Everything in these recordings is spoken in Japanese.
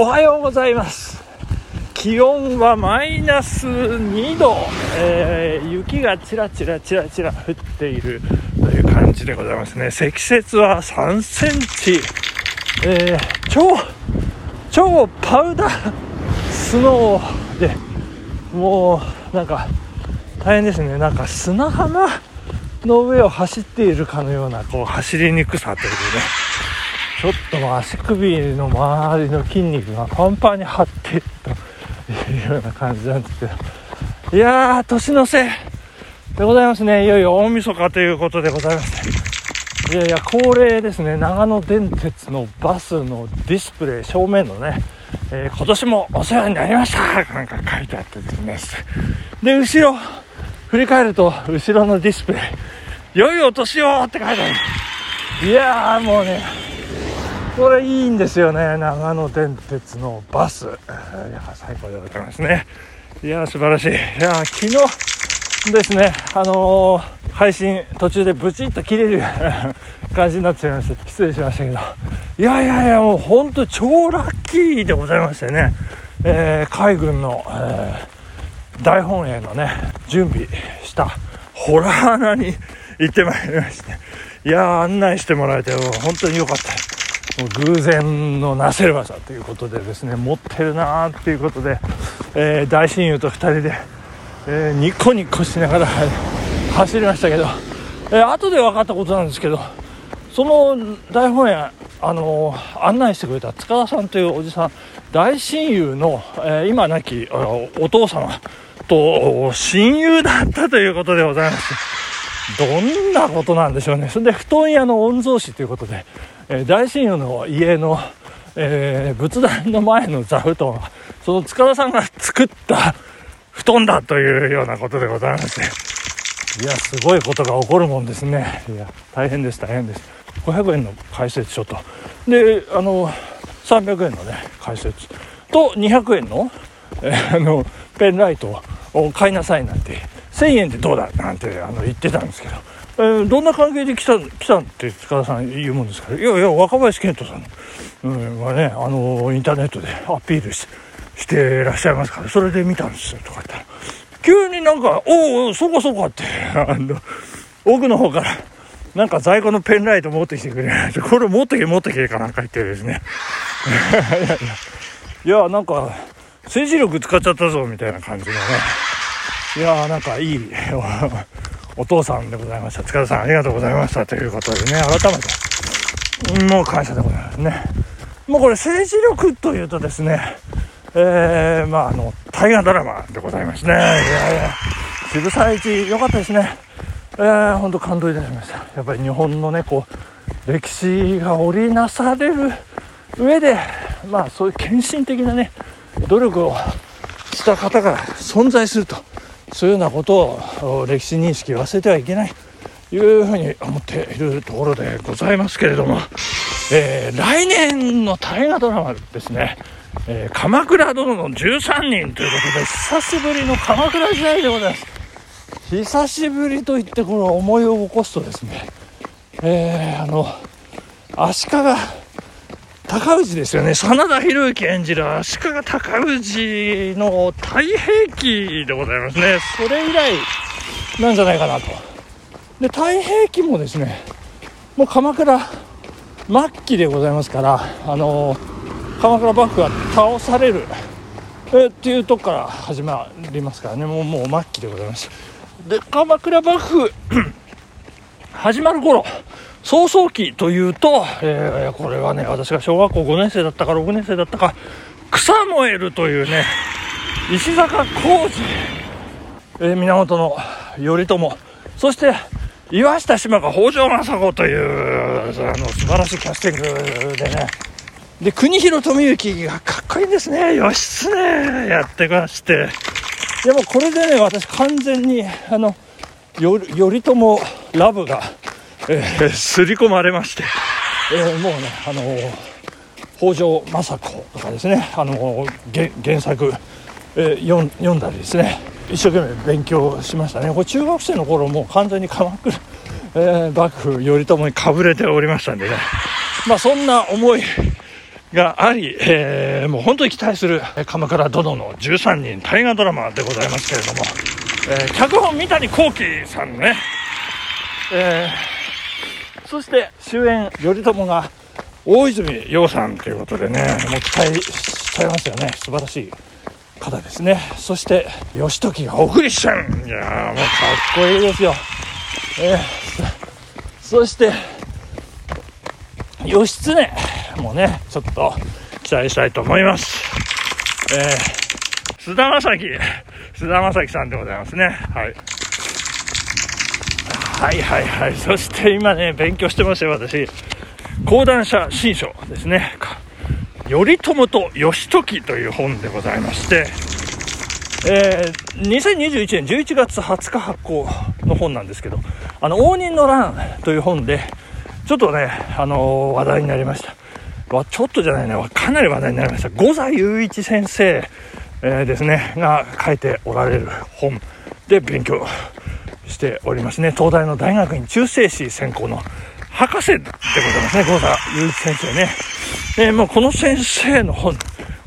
おはようございます。気温はマイナス2度、えー、雪がちらちらちらちら降っているという感じでございますね。積雪は3センチ、えー、超超パウダースノーでもうなんか大変ですね。なんか砂浜の上を走っているかのようなこう走りにくさというね。ちょっと足首の周りの筋肉がパンパンに張ってというような感じなんですけどいやー年の瀬。でございますね。いよいよ大晦日ということでございます。いやいや恒例ですね。長野電鉄のバスのディスプレイ正面のね、えー、今年もお世話になりました。なんか書いてあってですね。で後ろ振り返ると後ろのディスプレイ。良いお年をって書いてある。いやーもうねこれいいんですよね。長野電鉄のバス。いや最高でございますね。いや素晴らしい。いや昨日ですねあのー、配信途中でブチッと切れる 感じになっちゃいました失礼しましたけど。いやいやいやもう本当超ラッキーでございましてね、えー、海軍の、えー、大本営のね準備したホラー穴に行ってまいりまして。いや案内してもらえて本当に良かった偶然のなせる技ということでですね持ってるなーっていうことで、えー、大親友と2人で、えー、ニコニコしながら走りましたけど、えー、後で分かったことなんですけどその大本営あのー、案内してくれた塚田さんというおじさん大親友の、えー、今亡きお父様と親友だったということでございますどんなことなんでしょうね。それで布団屋の御曹司ということでえー、大親友の家の、えー、仏壇の前の座布団は、その塚田さんが作った布団だというようなことでございまして、いや、すごいことが起こるもんですね。いや、大変です、大変です。500円の解説書と、で、あの、300円のね、解説と200円の、えー、あの、ペンライトを買いなさいなんて、1000円でどうだなんてあの言ってたんですけど、えー、どんな関係で来た来たって塚田さん言うもんですか？らいやいや若林健人さん、うん、はねあのインターネットでアピールししてらっしゃいますからそれで見たんですよとか言ったら。急になんか「おおそこそこ」ってあの奥の方からなんか在庫のペンライト持ってきてくれないこれ持ってけ持ってけかなんか言ってですね。いやいや。いやなんか政治力使っちゃったぞみたいな感じのね。いやーなんかいい。お父さんでございました。塚田さんありがとうございました。ということでね改めてもう感謝でございますね。もうこれ政治力というとですねえー、まああの大河ドラマでございますね。いやいや渋沢栄一良かったですね。えー、本当感動いたしました。やっぱり日本のねこう歴史が織りなされる上でまあそういう献身的なね努力をした方が存在すると。そういうようなことを歴史認識忘れてはいけないというふうに思っているところでございますけれども、えー、来年の大河ドラマですね「えー、鎌倉殿の13人」ということで久しぶりの鎌倉時代でございます。久しぶりといってこの思いを起こすとですねえー、あの足利高氏ですよね。真田広之演じる足利尊氏の太平記でございますね。それ以来なんじゃないかなと。で太平記もですねもう鎌倉末期でございますからあの鎌倉幕府が倒されるえっていうとこから始まりますからね。もうもう末期でございます。で鎌倉幕府始まる頃早々期というと、えー、これはね、私が小学校5年生だったか6年生だったか、草燃えるというね、石坂浩二、えー、源頼朝、そして岩下島が北条政子という、あの、素晴らしいキャスティングでね、で、国広富之がかっこいいんですね、義経やってまして、でもこれでね、私完全に、あの、頼朝ラブが、えー、刷り込まれまして、えー、もうね、あのー、北条政子とかですね、あのー、原作、えー、読んだりですね、一生懸命勉強しましたね。これ中学生の頃もう完全に鎌倉、えー、幕府頼朝にかぶれておりましたんでね、まあそんな思いがあり、えー、もう本当に期待する鎌倉殿の13人大河ドラマでございますけれども、えー、脚本三谷幸喜さんね、えー、そして主演頼朝が大泉洋さんということでねもう期待しちゃいますよね。素晴らしい方ですね。そして義時が小栗旬いやもうかっこいいですよ、えー、そして義経もねちょっと期待したいと思います。えー、菅田将暉菅田将暉さんでございますね。はい。はいはいはい。そして今ね勉強してましたよ私。講談社新書ですね。頼朝と義時という本でございまして、えー、2021年11月20日発行の本なんですけど、あの、応仁の乱という本で、ちょっとね、あのー、話題になりました。わ、ちょっとじゃないね、かなり話題になりました。五座雄一先生、えー、ですね、が書いておられる本で勉強しておりますね。東大の大学院中世史専攻の博士でございますね、五座雄一先生ね。えー、もうこの先生の本、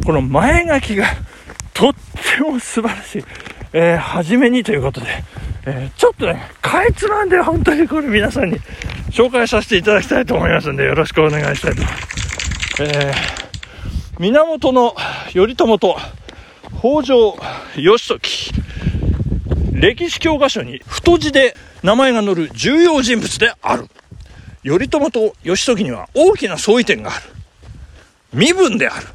この前書きがとっても素晴らしい。えー、初めにということで、えー、ちょっとね、かいつまんで本当にこれ皆さんに紹介させていただきたいと思いますんで、よろしくお願いしたいと思います。えー、源頼朝と北条義時、歴史教科書に太字で名前が載る重要人物である。頼朝と義時には大きな相違点がある。身分である。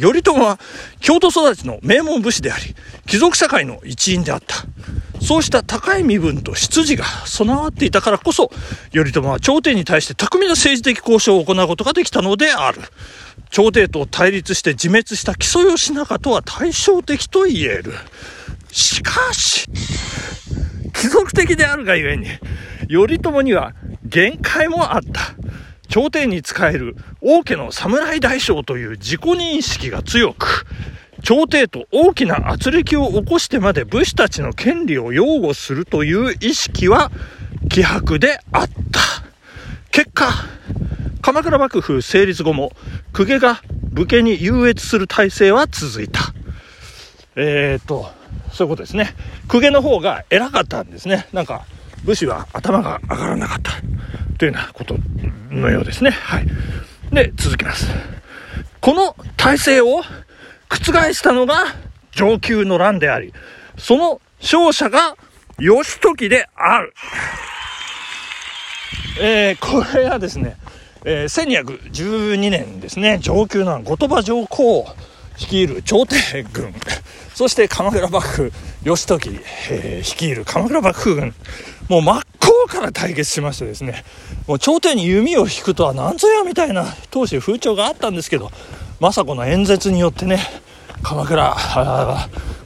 頼朝は京都育ちの名門武士であり、貴族社会の一員であった。そうした高い身分と出自が備わっていたからこそ、頼朝は朝廷に対して巧みな政治的交渉を行うことができたのである。朝廷と対立して自滅した木曽義仲とは対照的と言える。しかし、貴族的であるがゆえに、頼朝には限界もあった。朝廷に仕える王家の侍大将という自己認識が強く、朝廷と大きな圧力を起こしてまで武士たちの権利を擁護するという意識は希薄であった。結果、鎌倉幕府成立後も公家が武家に優越する体制は続いた。えーと、そういうことですね。公家の方が偉かったんですね。なんか、武士は頭が上がらなかった。というようなことのようですね。はい。で、続きます。この体制を覆したのが上級の乱であり、その勝者が義時である。えー、これはですね、えー、1212年ですね、上級の後鳥羽上皇率いる朝廷軍、そして鎌倉幕府、義時、えー、率いる鎌倉幕府軍、もう真っ向から対決しましてですね、もう頂点に弓を引くとは何ぞやみたいな当時風潮があったんですけど、政子の演説によってね、鎌倉、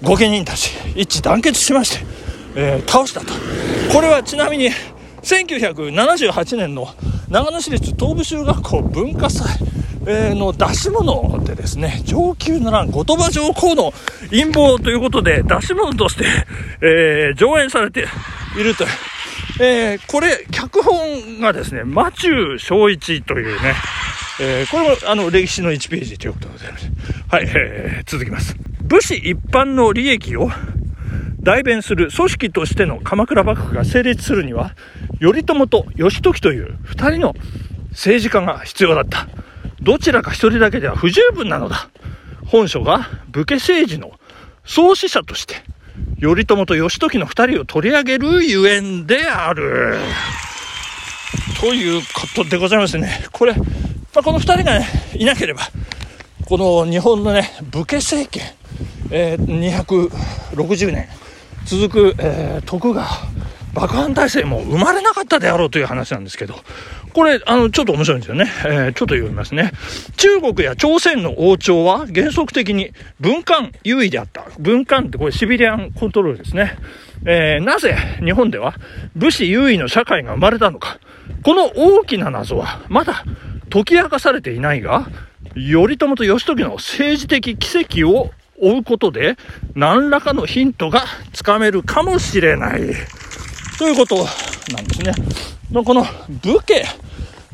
御家人たち一致団結しまして、えー、倒したと。これはちなみに、1978年の長野市立東部修学校文化祭、えー、の出し物でですね、上級の乱、後鳥羽上皇の陰謀ということで出し物として、えー、上演されているといえー、これ、脚本がですね、マチュー正一というね、えー、これもあの歴史の1ページということでございます。はい、えー、続きます。武士一般の利益を代弁する組織としての鎌倉幕府が成立するには、頼朝と義時という2人の政治家が必要だった。どちらか1人だけでは不十分なのだ。本書が武家政治の創始者として頼朝と義時の二人を取り上げるゆえんである。ということでございますね。これ、まあ、この二人がね、いなければ、この日本のね、武家政権、えー、260年続く、えー、徳川爆破体制も生まれなかったであろうという話なんですけど、これ、あの、ちょっと面白いんですよね。えー、ちょっと読みますね。中国や朝鮮の王朝は原則的に文官優位であった。文官ってこれシビリアンコントロールですね。えー、なぜ日本では武士優位の社会が生まれたのか。この大きな謎はまだ解き明かされていないが、頼朝と義時の政治的奇跡を追うことで何らかのヒントがつかめるかもしれない。ということなんですね。この武家、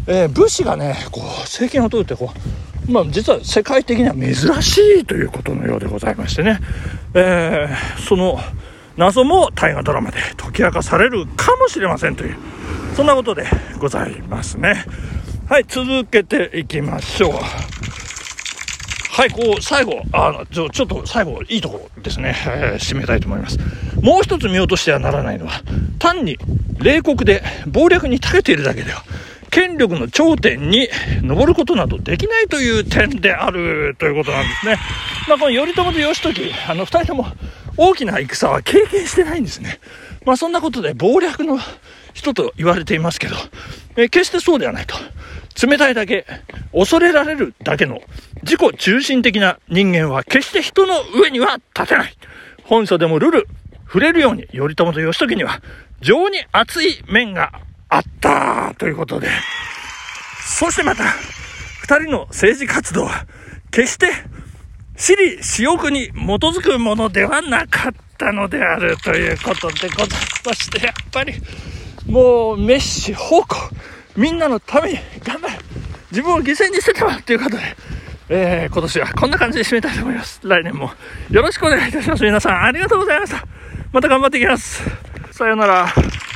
えー、武士がね、こう、政権を取るってこう、まあ、実は世界的には珍しいということのようでございましてね、えー、その謎も大河ドラマで解き明かされるかもしれませんというそんなことでございますね。はい続けていきましょう。はいこう最後あのちょっと最後いいところですね、えー、締めたいと思いますもう一つ見落としてはならないのは単に冷酷で謀略に長けているだけでは権力の頂点に登ることなどできないという点であるということなんですね。まあ、この頼朝と義時、あの、二人とも大きな戦は経験してないんですね。まあ、そんなことで謀略の人と言われていますけど、えー、決してそうではないと。冷たいだけ、恐れられるだけの自己中心的な人間は決して人の上には立てない。本書でもルル、触れるように頼朝と義時には情に熱い面があったということで、そしてまた、二人の政治活動は、決して、私利私欲に基づくものではなかったのであるということでございまして、やっぱり、もう、メッシ、方向、みんなのために頑張。自分を犠牲にしてたわということで、えー、今年はこんな感じで締めたいと思います。来年もよろしくお願いいたします。皆さんありがとうございました。また頑張っていきます。さようなら。